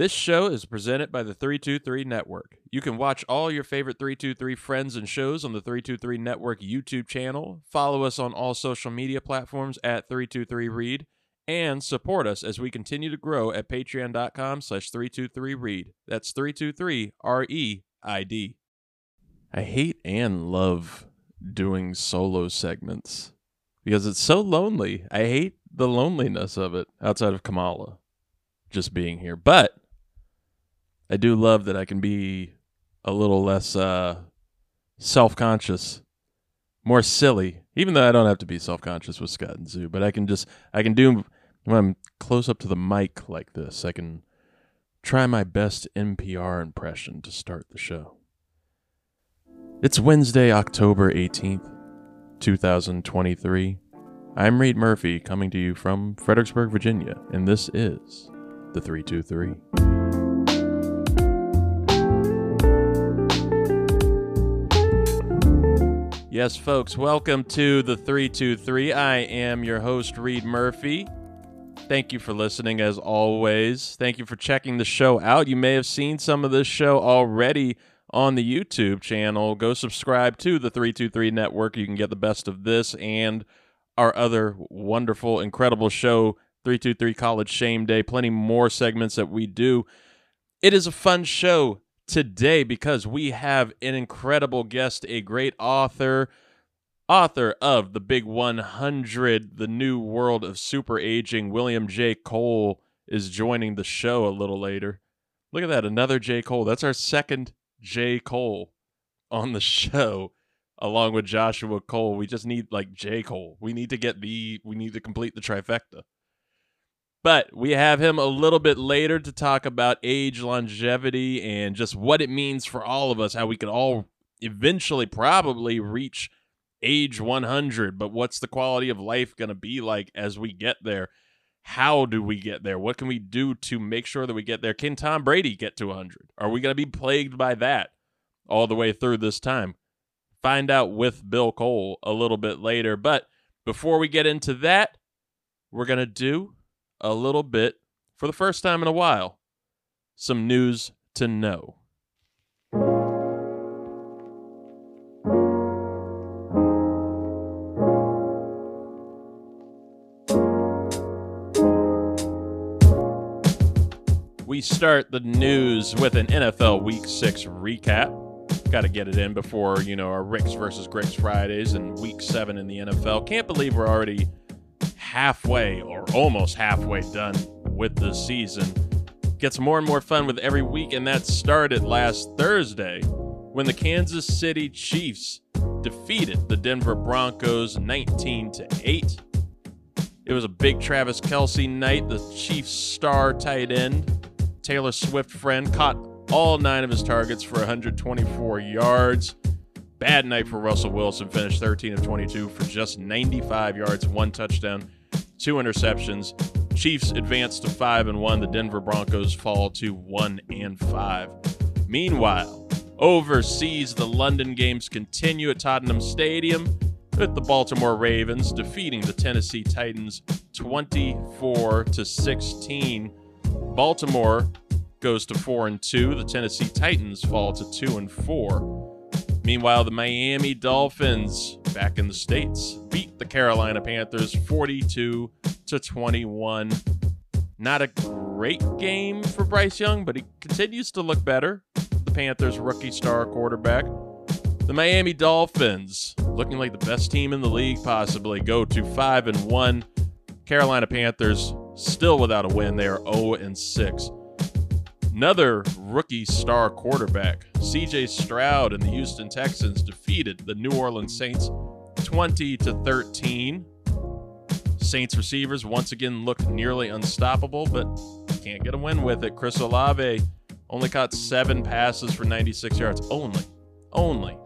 This show is presented by the 323 Network. You can watch all your favorite 323 friends and shows on the 323 Network YouTube channel. Follow us on all social media platforms at 323read and support us as we continue to grow at patreon.com slash 323read. That's 323 R-E-I-D. I hate and love doing solo segments because it's so lonely. I hate the loneliness of it outside of Kamala just being here. But I do love that I can be a little less uh, self conscious, more silly, even though I don't have to be self conscious with Scott and Zoo, but I can just, I can do, when I'm close up to the mic like this, I can try my best NPR impression to start the show. It's Wednesday, October 18th, 2023. I'm Reed Murphy coming to you from Fredericksburg, Virginia, and this is the 323. Yes, folks, welcome to the 323. I am your host, Reed Murphy. Thank you for listening as always. Thank you for checking the show out. You may have seen some of this show already on the YouTube channel. Go subscribe to the 323 Network. You can get the best of this and our other wonderful, incredible show, 323 College Shame Day. Plenty more segments that we do. It is a fun show today because we have an incredible guest, a great author, author of The Big 100, The New World of Super Aging. William J. Kole is joining the show a little later. Look at that, another J. Cole. That's our second J. Cole on the show, along with Joshua Cole. We just need like J. Cole. We need to get the, we need to complete the trifecta. But we have him a little bit later to talk about age, longevity, and just what it means for all of us, how we can all eventually probably reach age 100. But what's the quality of life going to be like as we get there? How do we get there? What can we do to make sure that we get there? Can Tom Brady get to 100? Are we going to be plagued by that all the way through this time? Find out with Bill Kole a little bit later. But before we get into that, we're going to do a little bit, for the first time in a while, some news to know. We start the news with an NFL Week 6 recap. Got to get it in before, you know, our Ricks versus Gricks Fridays and Week 7 in the NFL. Can't believe we're already halfway or almost halfway done with the season. Gets more and more fun with every week, and that started last Thursday when the Kansas City Chiefs defeated the Denver Broncos 19 to 8. It was a big Travis Kelce night. The Chiefs' star tight end, Taylor Swift friend, caught all nine of his targets for 124 yards. Bad night for Russell Wilson, finished 13 of 22 for just 95 yards, one touchdown, two interceptions. Chiefs advance to 5 and 1. The Denver Broncos fall to 1 and 5. Meanwhile, overseas, the London games continue at Tottenham Stadium with the Baltimore Ravens defeating the Tennessee Titans 24 to 16. Baltimore goes to 4 and 2. The Tennessee Titans fall to 2 and 4. Meanwhile, the Miami Dolphins back in the States beat the Carolina Panthers 42 to 21. Not a great game for Bryce Young, but he continues to look better. The Panthers rookie star quarterback. The Miami Dolphins, looking like the best team in the league, possibly go to 5 and 1. Carolina Panthers still without a win. They are 0 and 6. Another rookie star quarterback, CJ Stroud and the Houston Texans defeated the New Orleans Saints 20 to 13. Saints receivers once again looked nearly unstoppable, but can't get a win with it. Chris Olave only caught seven passes for 96 yards. Only. Only.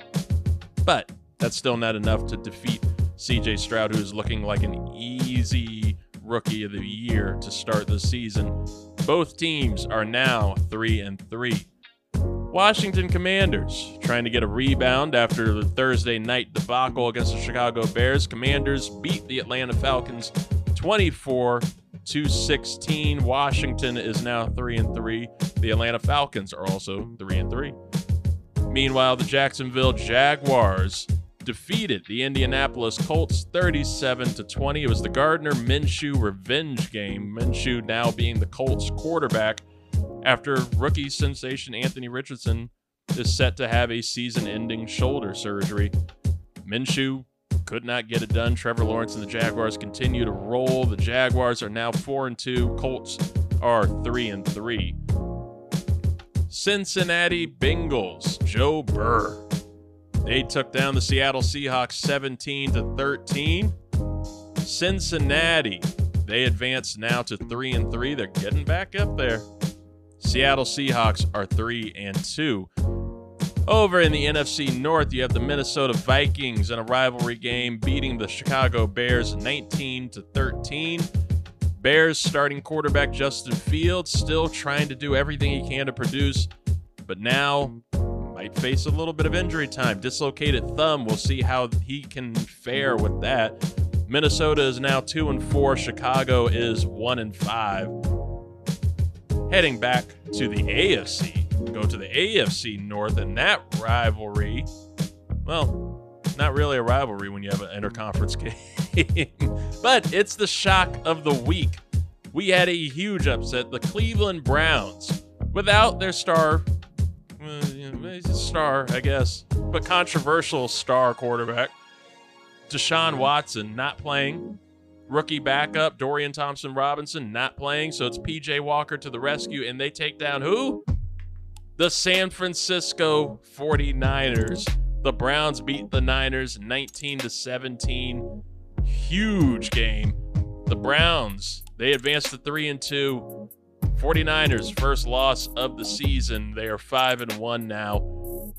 But that's still not enough to defeat CJ Stroud, who is looking like an easy rookie of the year to start the season. Both teams are now 3 and 3. Washington Commanders trying to get a rebound after the Thursday night debacle against the Chicago Bears. Commanders beat the Atlanta Falcons 24 to 16. Washington is now 3 and 3. The Atlanta Falcons are also 3 and 3. Meanwhile, the Jacksonville Jaguars defeated the Indianapolis Colts 37 to 20. It was the Gardner Minshew revenge game. Minshew now being the Colts quarterback after rookie sensation Anthony Richardson is set to have a season-ending shoulder surgery. Minshew could not get it done. Trevor Lawrence and the Jaguars continue to roll. The Jaguars are now 4 and 2. Colts are 3 and 3. Cincinnati Bengals, Joe Burr. They took down the Seattle Seahawks 17 to 13. Cincinnati, they advance now to 3 and 3. They're getting back up there. Seattle Seahawks are 3 and 2. Over in the NFC North, you have the Minnesota Vikings in a rivalry game beating the Chicago Bears 19 to 13. Bears starting quarterback Justin Fields still trying to do everything he can to produce, but now might face a little bit of injury time. Dislocated thumb. We'll see how he can fare with that. Minnesota is now 2 and 4, Chicago is 1 and 5. Heading back to the AFC, go to the AFC North, and that rivalry, well, not really a rivalry when you have an interconference game, but it's the shock of the week. We had a huge upset. The Cleveland Browns, without their star, star, I guess, but controversial star quarterback, Deshaun Watson, not playing. Rookie backup, Dorian Thompson Robinson, not playing. So it's PJ Walker to the rescue, and they take down who? the San Francisco 49ers. The Browns beat the Niners 19 to 17. Huge game. The Browns, they advanced to 3 and 2. 49ers first loss of the season. They are 5 and 1 now.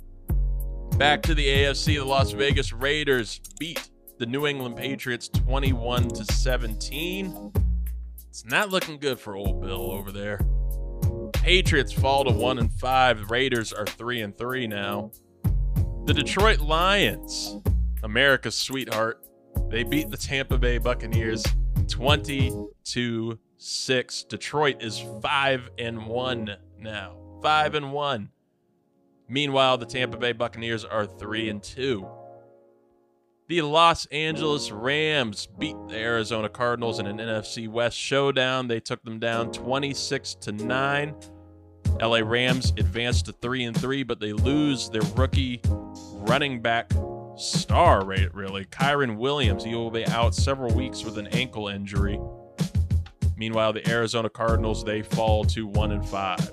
Back to the AFC, the Las Vegas Raiders beat the New England Patriots 21 to 17. It's not looking good for old Bill over there. Patriots fall to one and five. Raiders are three and three now. The Detroit Lions, America's sweetheart, they beat the Tampa Bay Buccaneers 20 to 6. Detroit is 5 and 1 now. 5 and 1. Meanwhile, the Tampa Bay Buccaneers are 3 and 2. The Los Angeles Rams beat the Arizona Cardinals in an NFC West showdown. They took them down 26 to 9. LA Rams advance to 3 and 3, but they lose their rookie running back star rate really. Kyren Williams, he will be out several weeks with an ankle injury. Meanwhile, the Arizona Cardinals, they fall to 1 and 5.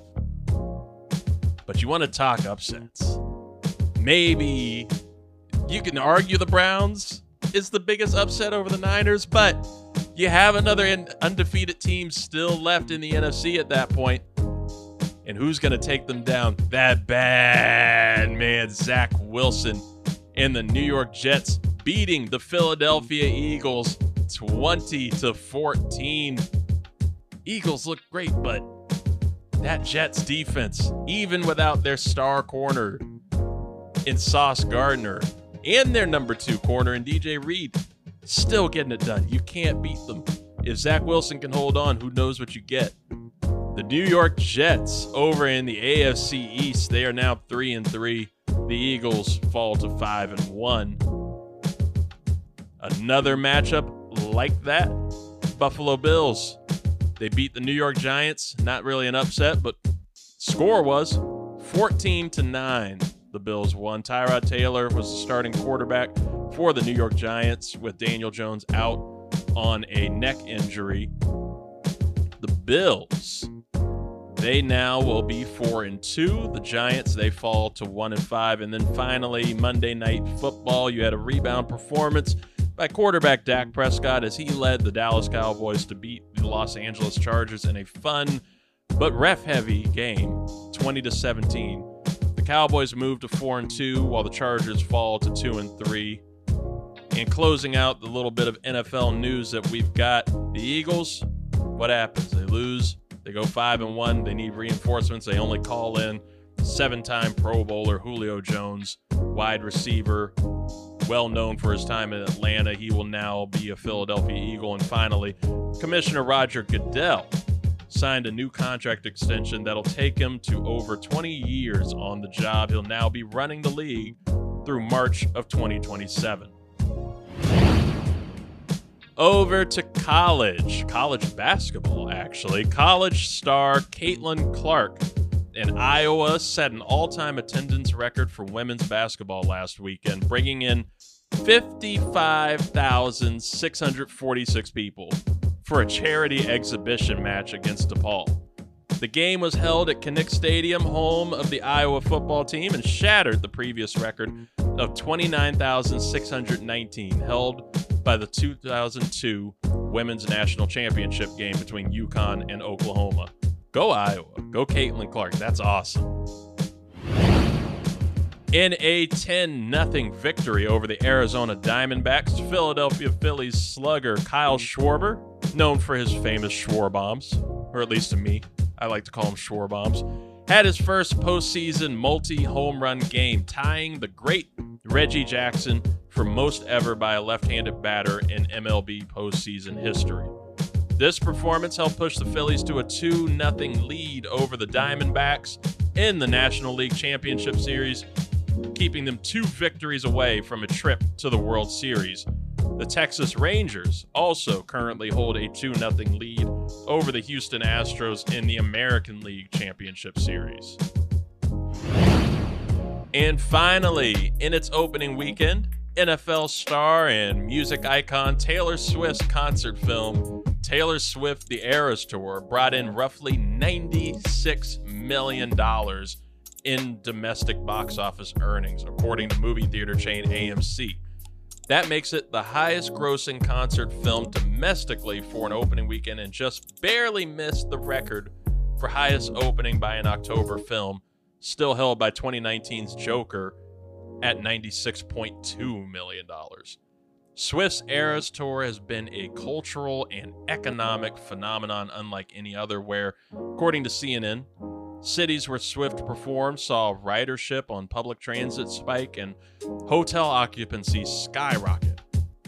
But you want to talk upsets. Maybe you can argue the Browns is the biggest upset over the Niners, but you have another undefeated team still left in the NFC at that point. And who's going to take them down? That bad man, Zach Wilson, and the New York Jets beating the Philadelphia Eagles 20 to 14. Eagles look great, but that Jets defense, even without their star corner in Sauce Gardner and their number two corner and DJ Reed, still getting it done. You can't beat them. If Zach Wilson can hold on, who knows what you get? The New York Jets over in the AFC East, they are now 3 and 3. The Eagles fall to 5 and 1. Another matchup like that, Buffalo Bills. They beat the New York Giants, not really an upset, but score was 14 to 9. The Bills won. Tyrod Taylor was the starting quarterback for the New York Giants with Daniel Jones out on a neck injury. The Bills they now will be four and two. The Giants they fall to one and five, and then finally Monday Night Football. You had a rebound performance by quarterback Dak Prescott as he led the Dallas Cowboys to beat the Los Angeles Chargers in a fun but ref-heavy game, 20 to 17. The Cowboys move to four and two, while the Chargers fall to two and three. And closing out the little bit of NFL news that we've got, the Eagles. What happens? They lose they go five and one. They need reinforcements. They only call in seven-time Pro Bowler Julio Jones, wide receiver well known for his time in Atlanta. He will now be a Philadelphia Eagle. And finally, Commissioner Roger Goodell signed a new contract extension that'll take him to over 20 years on the job. He'll now be running the league through March of 2027. Over to college, college basketball, actually. College star Caitlin Clark in Iowa set an all time attendance record for women's basketball last weekend, bringing in 55,646 people for a charity exhibition match against DePaul. The game was held at Kinnick Stadium, home of the Iowa football team, and shattered the previous record of 29,619 held by the 2002 Women's National Championship game between UConn and Oklahoma. Go Iowa. Go Caitlin Clark. That's awesome. In a 10 0 victory over the Arizona Diamondbacks, Philadelphia Phillies slugger Kyle Schwarber, known for his famous Schwar bombs, or at least to me, I like to call them Schwar bombs, had his first postseason multi home run game, tying the great Reggie Jackson for most ever by a left handed batter in MLB postseason history. This performance helped push the Phillies to a 2 0 lead over the Diamondbacks in the National League Championship Series, keeping them two victories away from a trip to the World Series. The Texas Rangers also currently hold a 2 0 lead over the Houston Astros in the American League Championship Series. And finally, in its opening weekend, NFL star and music icon Taylor Swift's concert film, Taylor Swift The Eras Tour, brought in roughly $96 million in domestic box office earnings, according to movie theater chain AMC. That makes it the highest grossing concert film domestically for an opening weekend and just barely missed the record for highest opening by an October film, still held by 2019's Joker at $96.2 million. Swift's Eras Tour has been a cultural and economic phenomenon unlike any other, where, according to CNN, cities where Swift performed saw ridership on public transit spike and hotel occupancy skyrocket.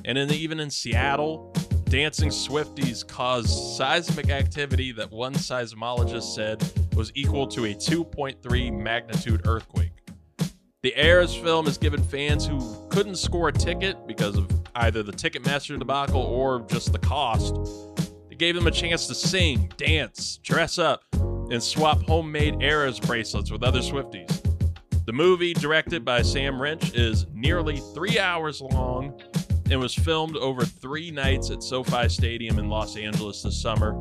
And in, the, even in Seattle, dancing Swifties caused seismic activity that one seismologist said was equal to a 2.3 magnitude earthquake. The Eras film has given fans who couldn't score a ticket because of either the Ticketmaster debacle or just the cost, it gave them a chance to sing, dance, dress up, and swap homemade Eras bracelets with other Swifties. The movie, directed by Sam Wrench, is nearly three hours long and was filmed over three nights at SoFi Stadium in Los Angeles this summer.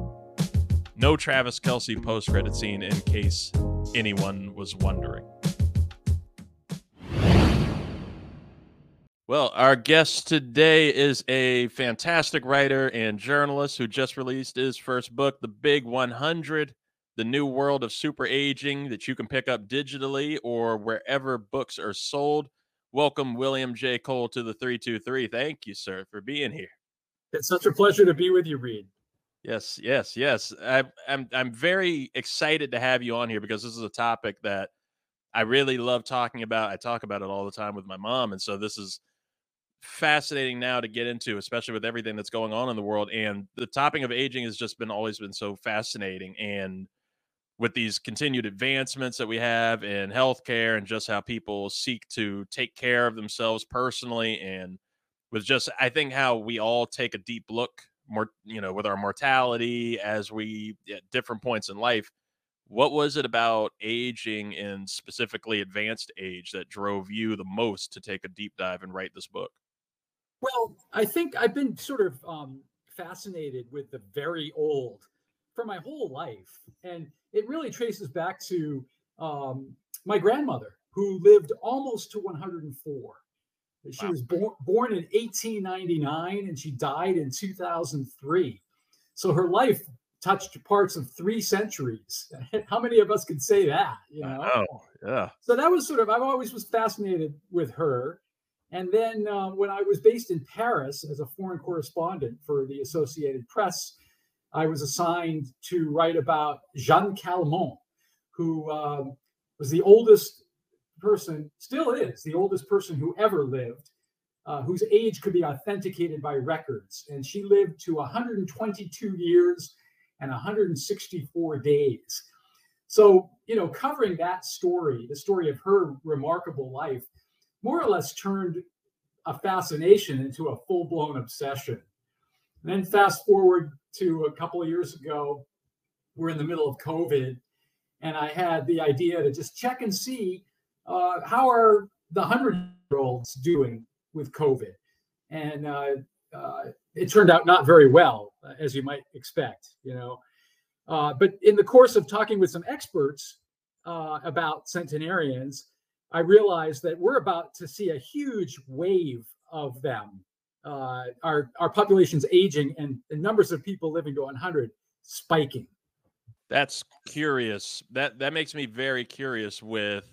No Travis Kelce post credit scene, in case anyone was wondering. Well, our guest today is a fantastic writer and journalist who just released his first book, The Big 100 The New World of Super Aging, that you can pick up digitally or wherever books are sold. Welcome, William J. Kole, to the 323. Thank you, sir, for being here. It's such a pleasure to be with you, Reed. Yes, yes, yes. I, I'm I'm very excited to have you on here because this is a topic that I really love talking about. I talk about it all the time with my mom, and so this is fascinating now to get into, especially with everything that's going on in the world. And the topic of aging has just been always been so fascinating. And with these continued advancements that we have in healthcare and just how people seek to take care of themselves personally and with just I think how we all take a deep look more you know with our mortality as we at different points in life what was it about aging and specifically advanced age that drove you the most to take a deep dive and write this book? Well, I think I've been sort of um, fascinated with the very old for my whole life. And it really traces back to um, my grandmother, who lived almost to 104. She wow. was bo- born in 1899 and she died in 2003. So her life touched parts of three centuries. How many of us can say that? You know? Oh, yeah. So that was sort of, I've always was fascinated with her. And then uh, when I was based in Paris as a foreign correspondent for the Associated Press, I was assigned to write about Jeanne Calment, who um, was the oldest person, still is the oldest person who ever lived. uh, whose age could be authenticated by records. And she lived to 122 years and 164 days. So, you know, covering that story, the story of her remarkable life, more or less turned a fascination into a full blown obsession. And then fast forward to a couple of years ago, we're in the middle of COVID, and I had the idea to just check and see uh, how are the 100 year olds doing with COVID. And uh, uh, it turned out not very well, as you might expect, you know. Uh, but in the course of talking with some experts uh, about centenarians, I realized that we're about to see a huge wave of them. Uh, our our population's aging, and the numbers of people living to 100 spiking. That's curious. That that makes me very curious. With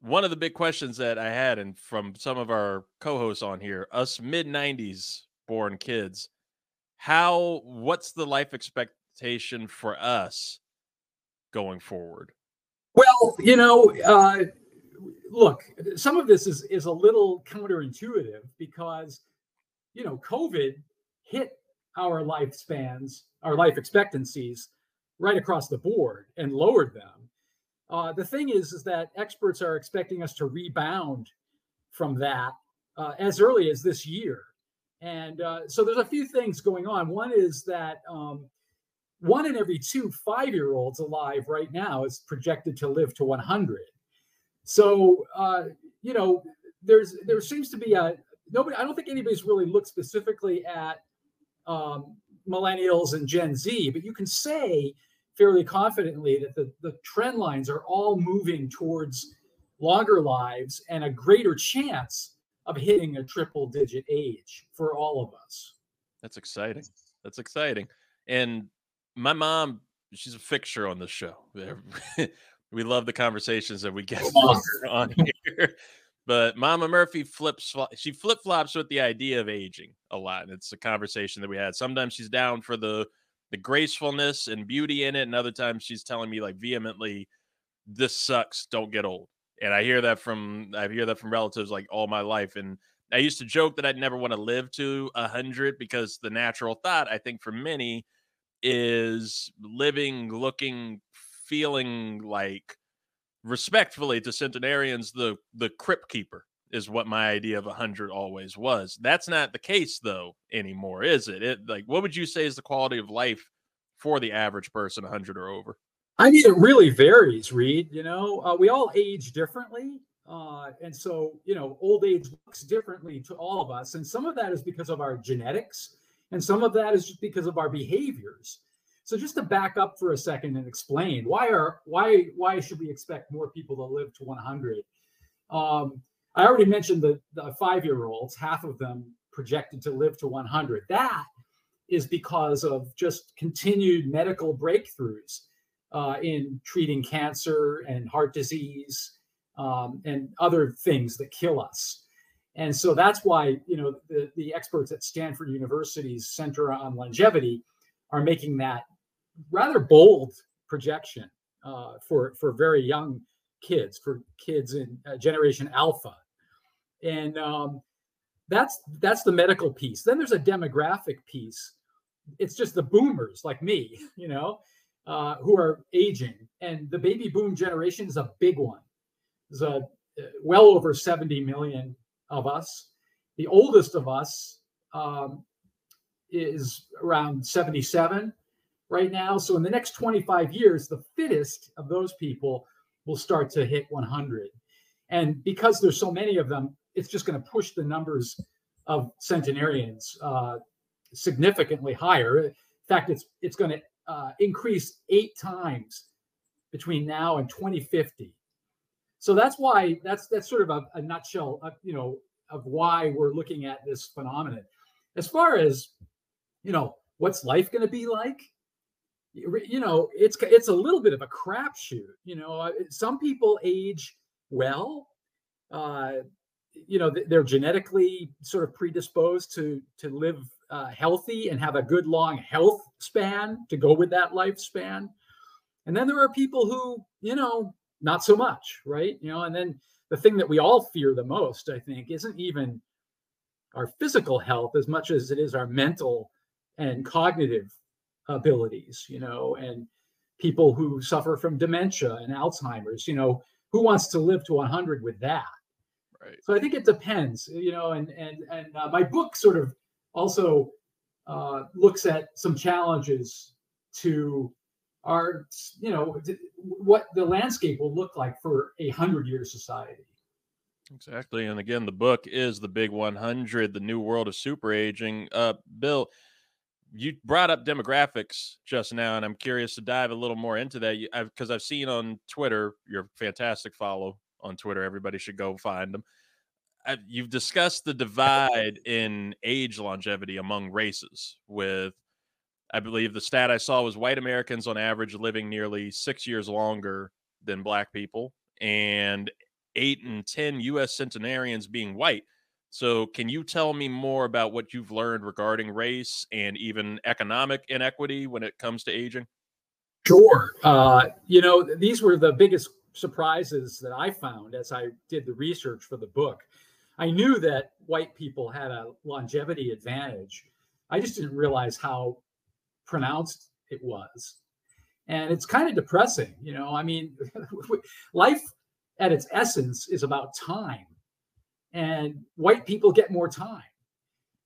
one of the big questions that I had, and from some of our co-hosts on here, us mid 90s born kids, how what's the life expectation for us going forward? Well, you know, uh, look, some of this is is a little counterintuitive because, you know, COVID hit our lifespans, our life expectancies, right across the board and lowered them. Uh, the thing is, is that experts are expecting us to rebound from that uh, as early as this year. And uh, so there's a few things going on. One is that um, one in every two five year olds alive right now is projected to live to 100. So, uh, you know, there's there seems to be a nobody. I don't think anybody's really looked specifically at um, millennials and Gen Z, but you can say fairly confidently that the, the trend lines are all moving towards longer lives and a greater chance of hitting a triple digit age for all of us. That's exciting. That's exciting. And my mom, she's a fixture on the show. we love the conversations that we get on here. But Mama Murphy flips, she flip flops with the idea of aging a lot. And it's a conversation that we had. Sometimes she's down for the the gracefulness and beauty in it, and other times she's telling me like vehemently, "This sucks. Don't get old." And I hear that from I hear that from relatives like all my life. And I used to joke that I'd never want to live to a hundred because the natural thought I think for many is living, looking, feeling like respectfully to centenarians, the the crypt keeper is what my idea of a hundred always was. That's not the case though anymore, is it? It like what would you say is the quality of life for the average person, hundred or over? I mean, it really varies, Reed. You know, uh, we all age differently. Uh, and so, you know, old age looks differently to all of us. And some of that is because of our genetics. And some of that is just because of our behaviors. So just to back up for a second and explain why are why why should we expect more people to live to 100? Um, I already mentioned the, the five year olds, half of them projected to live to 100. That is because of just continued medical breakthroughs uh, in treating cancer and heart disease um, and other things that kill us. And so that's why, you know, the, the experts at Stanford University's Center on Longevity are making that rather bold projection uh, for, for very young kids, for kids in uh, Generation Alpha. And um, that's that's the medical piece. Then there's a demographic piece. It's just the boomers like me, you know, uh, who are aging, and the baby boom generation is a big one. There's a uh, well over 70 million of us. The oldest of us um, is around 77 right now. So in the next 25 years, the fittest of those people will start to hit 100. And because there's so many of them, it's just going to push the numbers of centenarians uh, significantly higher. In fact, it's it's going to uh, increase eight times between now and 2050. So that's why that's that's sort of a, a nutshell, of, you know, of why we're looking at this phenomenon. As far as you know, what's life going to be like? You know, it's it's a little bit of a crapshoot. You know, uh, some people age well. Uh, you know, they're genetically sort of predisposed to to live uh, healthy and have a good long health span to go with that lifespan. And then there are people who, you know, not so much, right? You know, and then the thing that we all fear the most, I think, isn't even our physical health as much as it is our mental and cognitive abilities, you know, and people who suffer from dementia and Alzheimer's, you know, who wants to live to 100 with that? Right. So I think it depends, you know, and and and uh, my book sort of also uh, looks at some challenges to our, you know, what the landscape will look like for a hundred year society. Exactly. And again, the book is The Big 100, The New World of Super Aging. Uh, Bill, you brought up demographics just now, and I'm curious to dive a little more into that because I've seen on Twitter, your fantastic follow on Twitter. Everybody should go find them. I've, uh, you've discussed the divide in age longevity among races, with I believe the stat I saw was white Americans on average living nearly six years longer than black people, and eight and 10 U.S. centenarians being white. So, can you tell me more about what you've learned regarding race and even economic inequity when it comes to aging? Sure. Uh, you know, these were the biggest surprises that I found as I did the research for the book. I knew that white people had a longevity advantage. I just didn't realize how pronounced it was. And it's kind of depressing, you know. I mean, life at its essence is about time and white people get more time.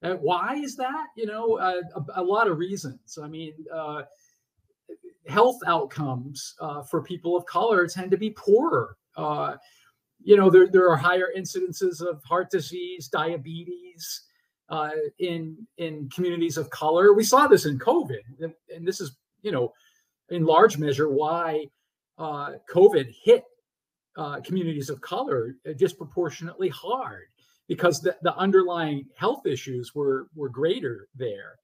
Uh, why is that? You know uh, a, a, lot of reasons. I mean uh, health outcomes uh, for people of color tend to be poorer. Uh, you know there, there are higher incidences of heart disease diabetes uh, in in communities of color. We saw this in covid and, and this is you know in large measure why covid hit uh, communities of color uh, disproportionately hard because the, the underlying health issues were were greater there.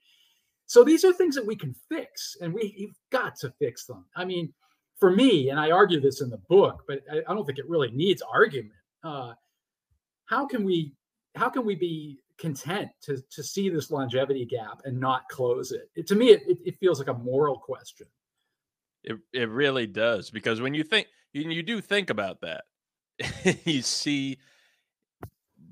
So these are things that we can fix, and we, have got to fix them. I mean, for me, and I argue this in the book, but I, I don't think it really needs argument. Uh, how can we how can we be content to to see this longevity gap and not close it? it to me, it, it feels like a moral question. It it really does because when you think you, you do think about that. you see,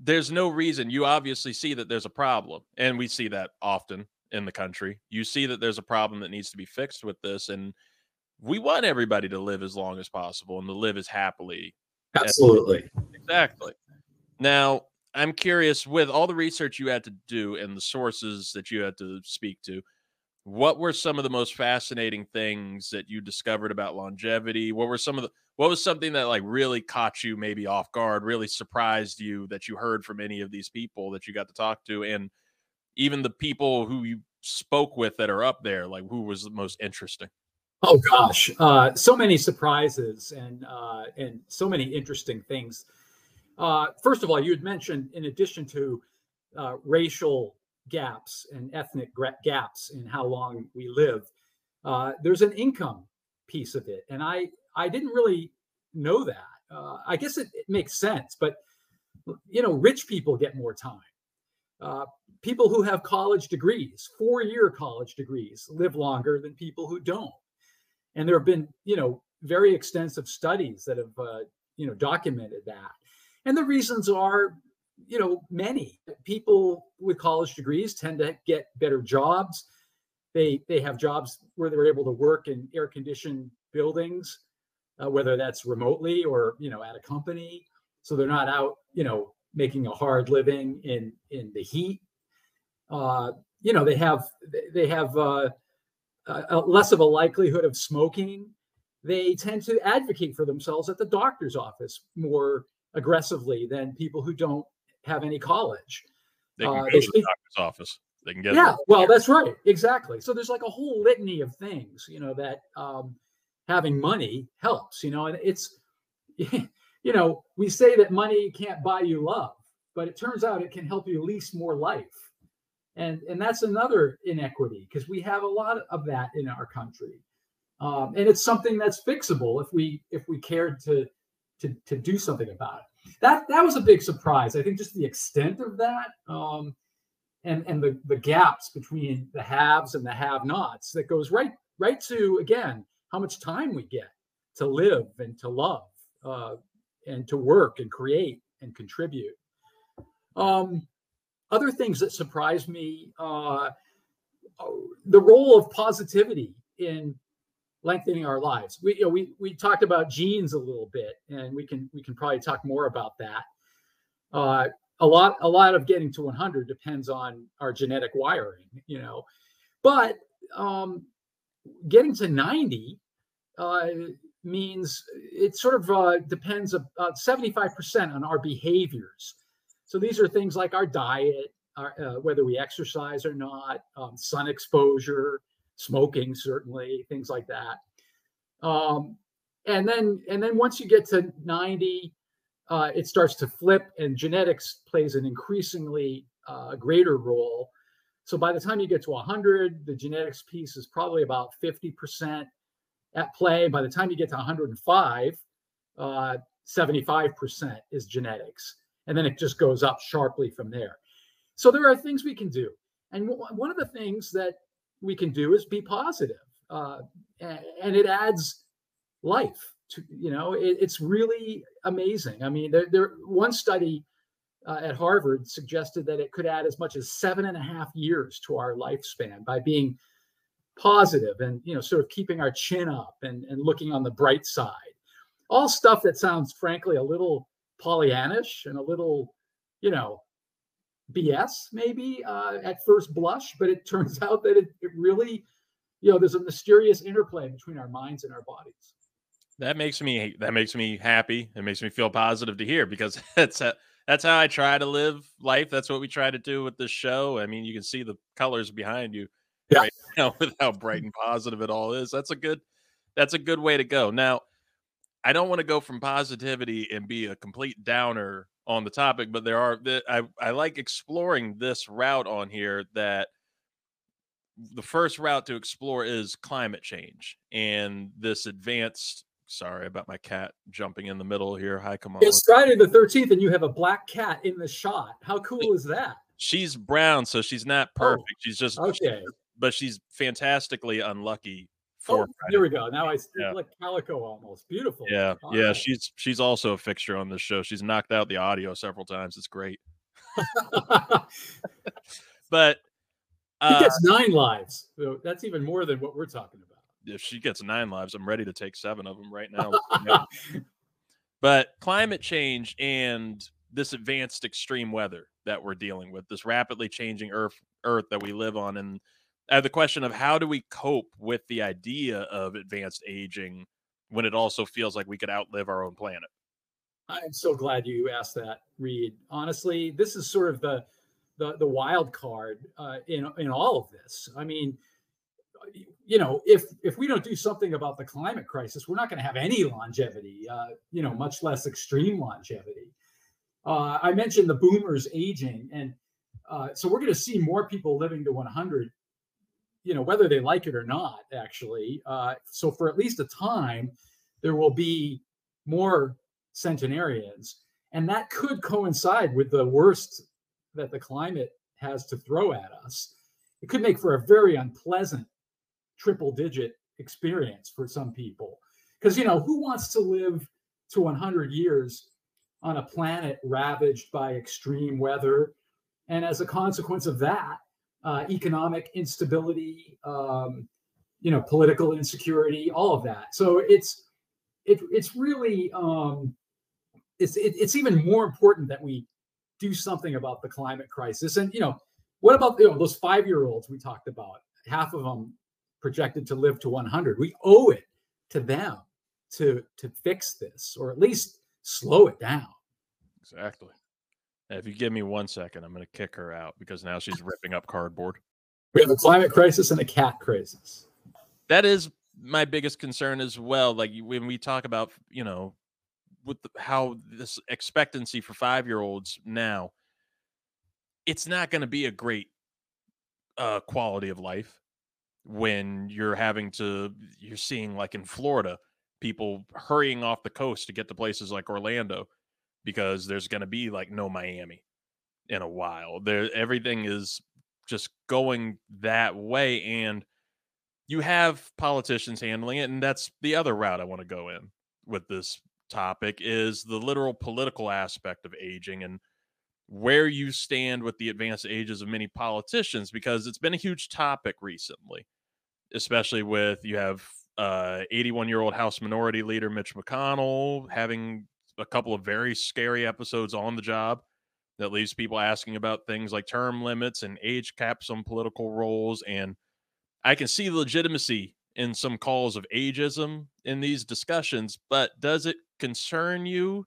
there's no reason. You obviously see that there's a problem, and we see that often in the country. You see that there's a problem that needs to be fixed with this, and we want everybody to live as long as possible and to live as happily. Absolutely. As exactly. Now, I'm curious with all the research you had to do and the sources that you had to speak to, what were some of the most fascinating things that you discovered about longevity? What were some of the what was something that like really caught you maybe off guard, really surprised you that you heard from any of these people that you got to talk to and even the people who you spoke with that are up there, like who was the most interesting? Oh gosh, uh, so many surprises and uh, and so many interesting things. Uh, first of all, you had mentioned, in addition to uh, racial gaps and ethnic gaps in how long we live, uh, there's an income piece of it, and I I didn't really know that. Uh, I guess it, it, makes sense, but you know, rich people get more time. Uh, people who have college degrees, four-year college degrees, live longer than people who don't. And there have been, you know, very extensive studies that have, uh, you know, documented that. And the reasons are, you know, many. People with college degrees tend to get better jobs. They they have jobs where they're able to work in air-conditioned buildings uh, whether that's remotely or you know at a company. So they're not out you know making a hard living in in the heat. Uh, you know they have they have uh, less of a likelihood of smoking. They tend to advocate for themselves at the doctor's office more aggressively than people who don't have any college they can uh, go to the doctor's office they can get yeah well that's right exactly so there's like a whole litany of things you know that um, having money helps, you know, and it's, you know, we say that money can't buy you love, but it turns out it can help you lease more life. And, and that's another inequity because we have a lot of that in our country. Um, and it's something that's fixable if we if we cared to, to to do something about it. That that was a big surprise. I think just the extent of that um, and and the the gaps between the haves and the have-nots that goes right right to again how much time we get to live and to love uh, and to work and create and contribute. Um, other things that surprised me uh, the role of positivity in lengthening our lives. We, you know, we we talked about genes a little bit, and we can we can probably talk more about that. Uh, a lot a lot of getting to 100 depends on our genetic wiring, you know, but um, getting to 90 uh, means it sort of uh, depends about 75% on our behaviors. So these are things like our diet, our, uh, whether we exercise or not, um, sun exposure, smoking, certainly, things like that. Um, and then, and then once you get to 90, uh, it starts to flip, and genetics plays an increasingly uh, greater role. So by the time you get to 100, the genetics piece is probably about 50% at play. By the time you get to 105, uh, 75% is genetics. And then it just goes up sharply from there. So there are things we can do. And one of the things that we can do is be positive. Uh, and it adds life to, you know, it, it's really amazing. I mean, there, there one study uh, at Harvard suggested that it could add as much as seven and a half years to our lifespan by being positive and you know sort of keeping our chin up and, and looking on the bright side all stuff that sounds frankly a little pollyannish and a little you know bs maybe uh, at first blush but it turns out that it, it really you know there's a mysterious interplay between our minds and our bodies that makes me that makes me happy it makes me feel positive to hear because that's a, that's how i try to live life that's what we try to do with this show i mean you can see the colors behind you yeah. right now with how bright and positive it all is. That's a good that's a good way to go. Now, I don't want to go from positivity and be a complete downer on the topic, but there are I I like exploring this route on here that the first route to explore is climate change and this advanced sorry about my cat jumping in the middle here. Hi, come on. It's Friday the 13th and you have a black cat in the shot. How cool is that? She's brown, so she's not oh, perfect. Oh, she's just okay but she's fantastically unlucky. For oh, here we go. Now I see yeah. like calico almost beautiful. Yeah, All yeah. Right. She's she's also a fixture on this show. She's knocked out the audio several times. It's great. but uh, he gets nine lives. So that's even more than what we're talking about. If she gets nine lives, I'm ready to take seven of them right now. but climate change and this advanced extreme weather that we're dealing with, this rapidly changing earth earth that we live on, and Have the question of how do we cope with the idea of advanced aging when it also feels like we could outlive our own planet? I'm so glad you asked that, Reed. Honestly, this is sort of the the, the wild card uh, in in all of this. I mean, you know, if if we don't do something about the climate crisis, we're not going to have any longevity. Uh, you know, much less extreme longevity. Uh, I mentioned the boomers aging, and uh, so we're going to see more people living to 100 you know whether they like it or not actually uh, so for at least a time there will be more centenarians and that could coincide with the worst that the climate has to throw at us. It could make for a very unpleasant triple digit experience for some people because you know who wants to live to 100 years on a planet ravaged by extreme weather? And as a consequence of that uh, economic instability, um, you know, political insecurity, all of that. So it's it, it's really um, it's it, it's even more important that we do something about the climate crisis. And you know, what about you know those five year olds we talked about? Half of them projected to live to 100. We owe it to them to to fix this, or at least slow it down. Exactly. If you give me one second, I'm going to kick her out because now she's ripping up cardboard. We have a climate crisis and a cat crisis. That is my biggest concern as well. Like when we talk about, you know, with the, how this expectancy for five year olds now, it's not going to be a great uh, quality of life when you're having to, you're seeing like in Florida, people hurrying off the coast to get to places like Orlando because there's going to be like no Miami in a while. There everything is just going that way and you have politicians handling it and that's the other route I want to go in with this topic is the literal political aspect of aging and where you stand with the advanced ages of many politicians because it's been a huge topic recently, especially with you have uh 81 year old House Minority Leader Mitch McConnell having a couple of very scary episodes on the job that leaves people asking about things like term limits and age caps on political roles. And I can see the legitimacy in some calls of ageism in these discussions, but does it concern you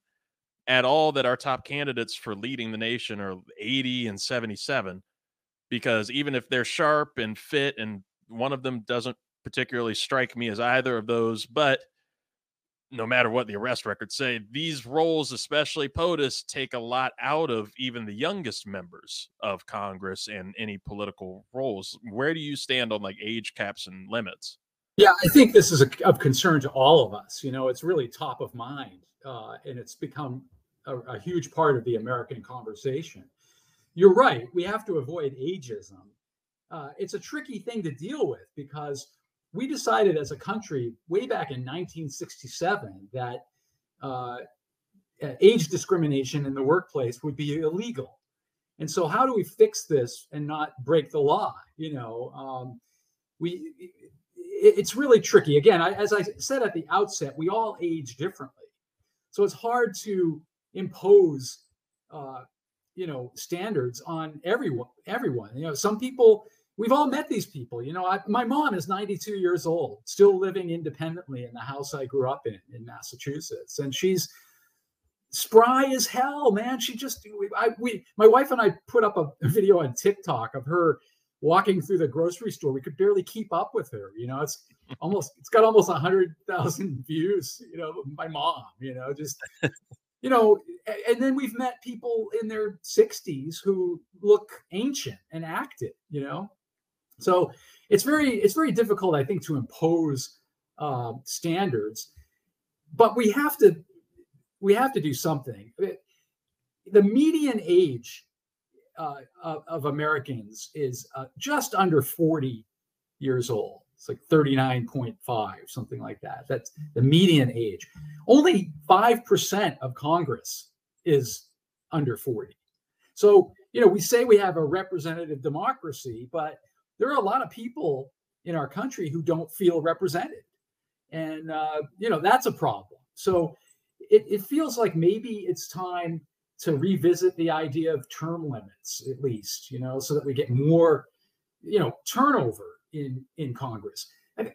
at all that our top candidates for leading the nation are 80 and 77? Because even if they're sharp and fit, and one of them doesn't particularly strike me as either of those, but no matter what the arrest records say, these roles, especially POTUS, take a lot out of even the youngest members of Congress and any political roles. Where do you stand on like age caps and limits? Yeah, I think this is a, of concern to all of us. You know, it's really top of mind, uh, and it's become a, a huge part of the American conversation. You're right. We have to avoid ageism. Uh, it's a tricky thing to deal with because we decided as a country way back in 1967 that uh, age discrimination in the workplace would be illegal. And so, how do we fix this and not break the law? You know, um, we it, it's really tricky. Again, I, as I said at the outset, we all age differently, so it's hard to impose, uh, you know, standards on everyone. Everyone, you know, some people we've all met these people. You know, I, my mom is 92 years old, still living independently in the house I grew up in in Massachusetts, and she's spry as hell, man. She just, I, we, my wife and I put up a video on TikTok of her walking through the grocery store. We could barely keep up with her. You know, it's almost, it's got almost a hundred thousand views. You know, my mom. You know, just. You know, and then we've met people in their 60s who look ancient and active, you know, so it's very it's very difficult, I think, to impose uh, standards, but we have to we have to do something. The median age uh, of, Americans is uh, just under 40 years old. It's like 39.5, something like that. That's the median age. Only 5% of Congress is under 40. So, you know, we say we have a representative democracy, but there are a lot of people in our country who don't feel represented. And, uh, you know, that's a problem. So it, it feels like maybe it's time to revisit the idea of term limits, at least, you know, so that we get more, you know, turnover in, in Congress. And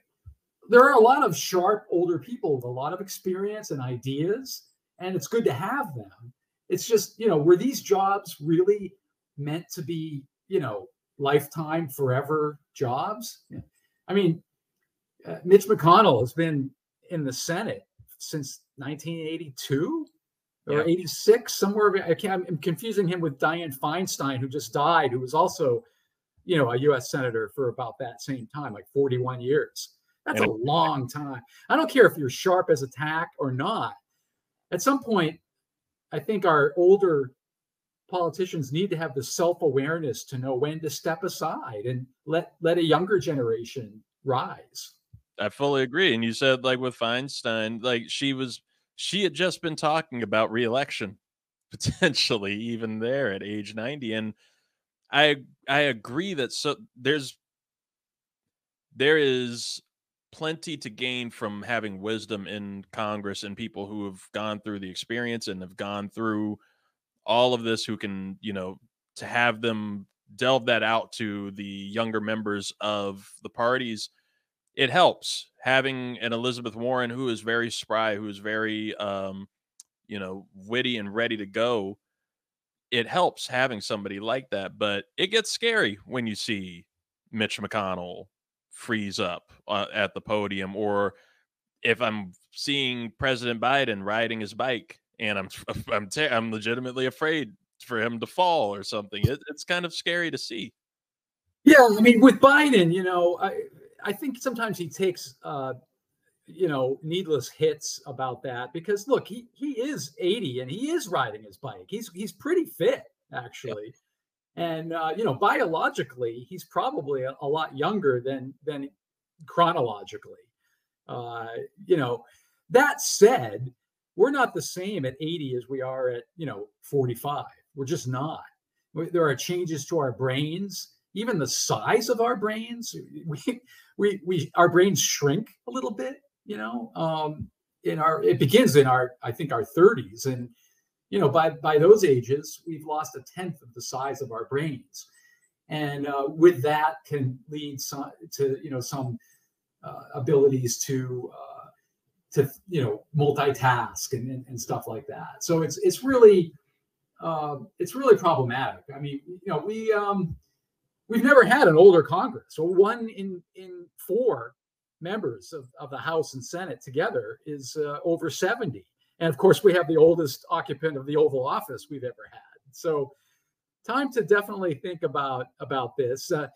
there are a lot of sharp older people with a lot of experience and ideas, and it's good to have them. It's just, you know, were these jobs really meant to be, you know, lifetime, forever jobs. I mean, uh, Mitch McConnell has been in the Senate since 1982 or yeah. 86, somewhere. I can't, I'm confusing him with Dianne Feinstein, who just died, who was also, you know, a U.S. senator for about that same time, like 41 years. That's a long time. I don't care if you're sharp as a tack or not. At some point, I think our older politicians need to have the self-awareness to know when to step aside and let let a younger generation rise. I fully agree. And you said like with Feinstein, like she was she had just been talking about reelection potentially even there at age 90 and I I agree that so there's there is plenty to gain from having wisdom in Congress and people who have gone through the experience and have gone through all of this who can, you know, to have them delve that out to the younger members of the parties, it helps having an Elizabeth Warren who is very spry, who is very, um, you know, witty and ready to go. It helps having somebody like that, but it gets scary when you see Mitch McConnell freeze up uh, at the podium, or if I'm seeing President Biden riding his bike and I'm I'm te- I'm legitimately afraid for him to fall or something. It, it's kind of scary to see. Yeah, I mean, with Biden, you know, I I think sometimes he takes uh, you know needless hits about that because look, he he is 80 and he is riding his bike. He's he's pretty fit actually. And uh, you know, biologically, he's probably a, a lot younger than than chronologically. Uh, you know, that said, we're not the same at 80 as we are at you know 45 We're just not. There are changes to our brains, even the size of our brains. We, we, we, our brains shrink a little bit, you know. Um, in our, it begins in our, I think, our 30s, and you know, by by those ages, we've lost a tenth of the size of our brains, and uh, with that can lead some, to you know some uh, abilities to uh, to you know multitask and, and, and, stuff like that. So it's it's really uh, it's really problematic. I mean, you know, we um, we've never had an older Congress. So one in in four members of, of the House and Senate together is uh, over 70. And of course, we have the oldest occupant of the Oval Office we've ever had. So time to definitely think about about this. Uh,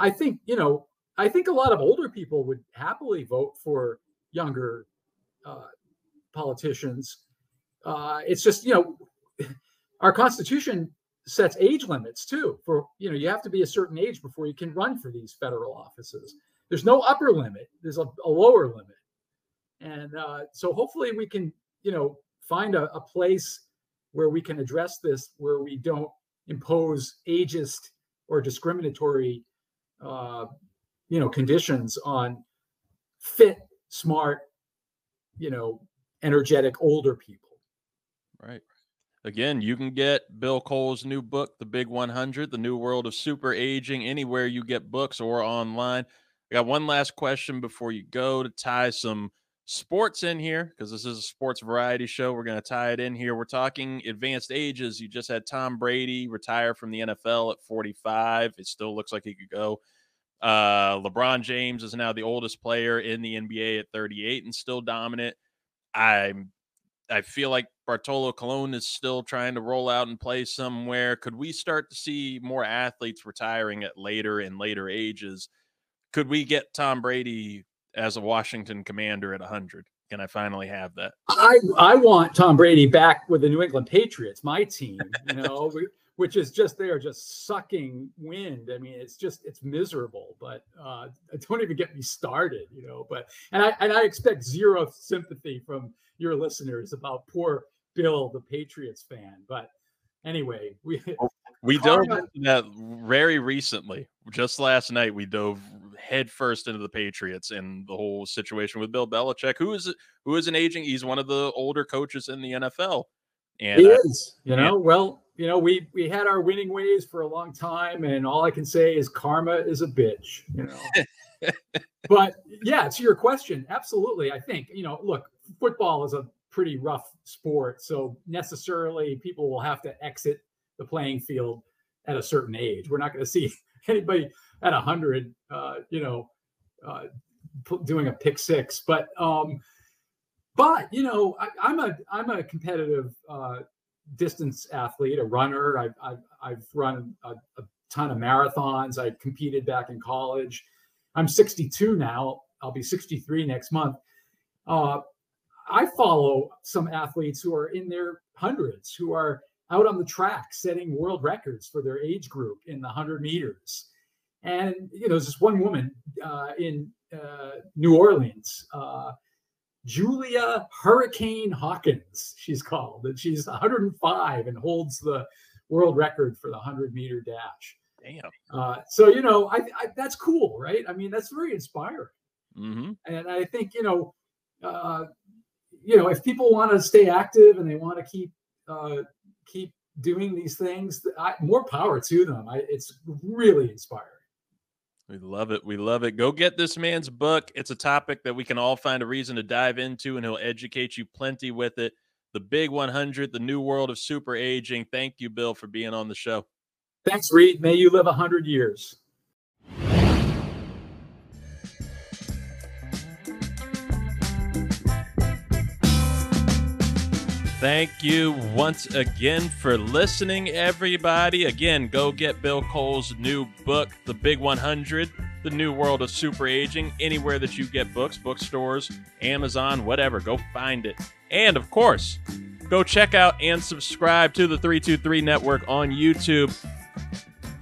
I think, you know, I think a lot of older people would happily vote for younger uh, politicians. Uh, it's just, you know, our Constitution sets age limits too. For you know, you have to be a certain age before you can run for these federal offices. There's no upper limit. There's a, a lower limit, and uh, so hopefully we can, you know, find a, a place where we can address this, where we don't impose ageist or discriminatory, uh, you know, conditions on fit, smart, you know, energetic older people. Right. Again, you can get Bill Kole's new book, The Big 100, The New World of Super Aging, anywhere you get books or online. I got one last question before you go to tie some sports in here because this is a sports variety show. We're going to tie it in here. We're talking advanced ages. You just had Tom Brady retire from the NFL at 45. It still looks like he could go. Uh, LeBron James is now the oldest player in the NBA at 38 and still dominant. I'm I feel like Bartolo Colon is still trying to roll out and play somewhere. Could we start to see more athletes retiring at later and later ages? Could we get Tom Brady as a Washington commander at 100? Can I finally have that? I, I want Tom Brady back with the New England Patriots, my team, you know, which is just they're just sucking wind. I mean, it's just it's miserable, but uh, don't even get me started, you know. But and I and I expect zero sympathy from your listeners about poor Bill, the Patriots fan. But anyway, we oh, we dove into that very recently. Just last night, we dove headfirst into the Patriots and the whole situation with Bill Belichick, who is who is an aging. He's one of the older coaches in the NFL. And he is, you know, and, well, you know, we we had our winning ways for a long time, and all I can say is karma is a bitch, you know. but yeah, to your question, absolutely. I think you know, look, football is a pretty rough sport. So necessarily people will have to exit the playing field at a certain age. We're not going to see anybody at a hundred, uh, you know, uh, doing a pick six. But um, but you know, I, am a I'm a competitive uh, distance athlete, a runner. I've I've, I've run a, a ton of marathons. I competed back in college. I'm 62 now. I'll be 63 next month. Uh, I follow some athletes who are in their hundreds who are out on the track setting world records for their age group in the 100 meters. And, you know, there's this one woman uh, in uh, New Orleans, uh, Julia Hurricane Hawkins, she's called, and she's 105 and holds the world record for the 100 meter dash. Damn. Uh, so, you know, I, I, that's cool, right? I mean, that's very inspiring. Mm-hmm. And I think, you know, uh, you know, if people want to stay active and they want to keep uh, keep doing these things, I, more power to them. I, it's really inspiring. We love it. We love it. Go get this man's book. It's a topic that we can all find a reason to dive into, and he'll educate you plenty with it. The Big 100, The New World of Super Aging. Thank you, Bill, for being on the show. Thanks, Reid. May you live 100 years. Thank you once again for listening, everybody. Again, go get Bill Kole's new book, The Big 100 The New World of Super Aging, anywhere that you get books, bookstores, Amazon, whatever. Go find it. And of course, go check out and subscribe to the 323 Network on YouTube.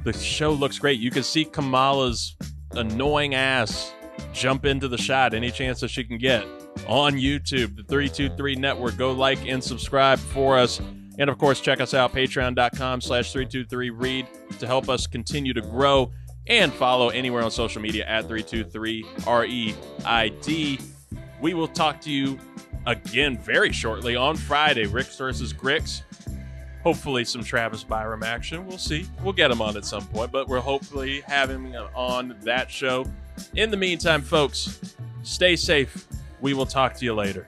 The show looks great. You can see Kamala's annoying ass jump into the shot any chance that she can get on YouTube, the 323 Network. Go like and subscribe for us. And of course, check us out, patreon.com slash 323read to help us continue to grow and follow anywhere on social media at 323REID. We will talk to you again very shortly on Friday, Ricks versus Grix. Hopefully, some Travis Byram action. We'll see. We'll get him on at some point, but we'll hopefully have him on that show. In the meantime, folks, stay safe. We will talk to you later.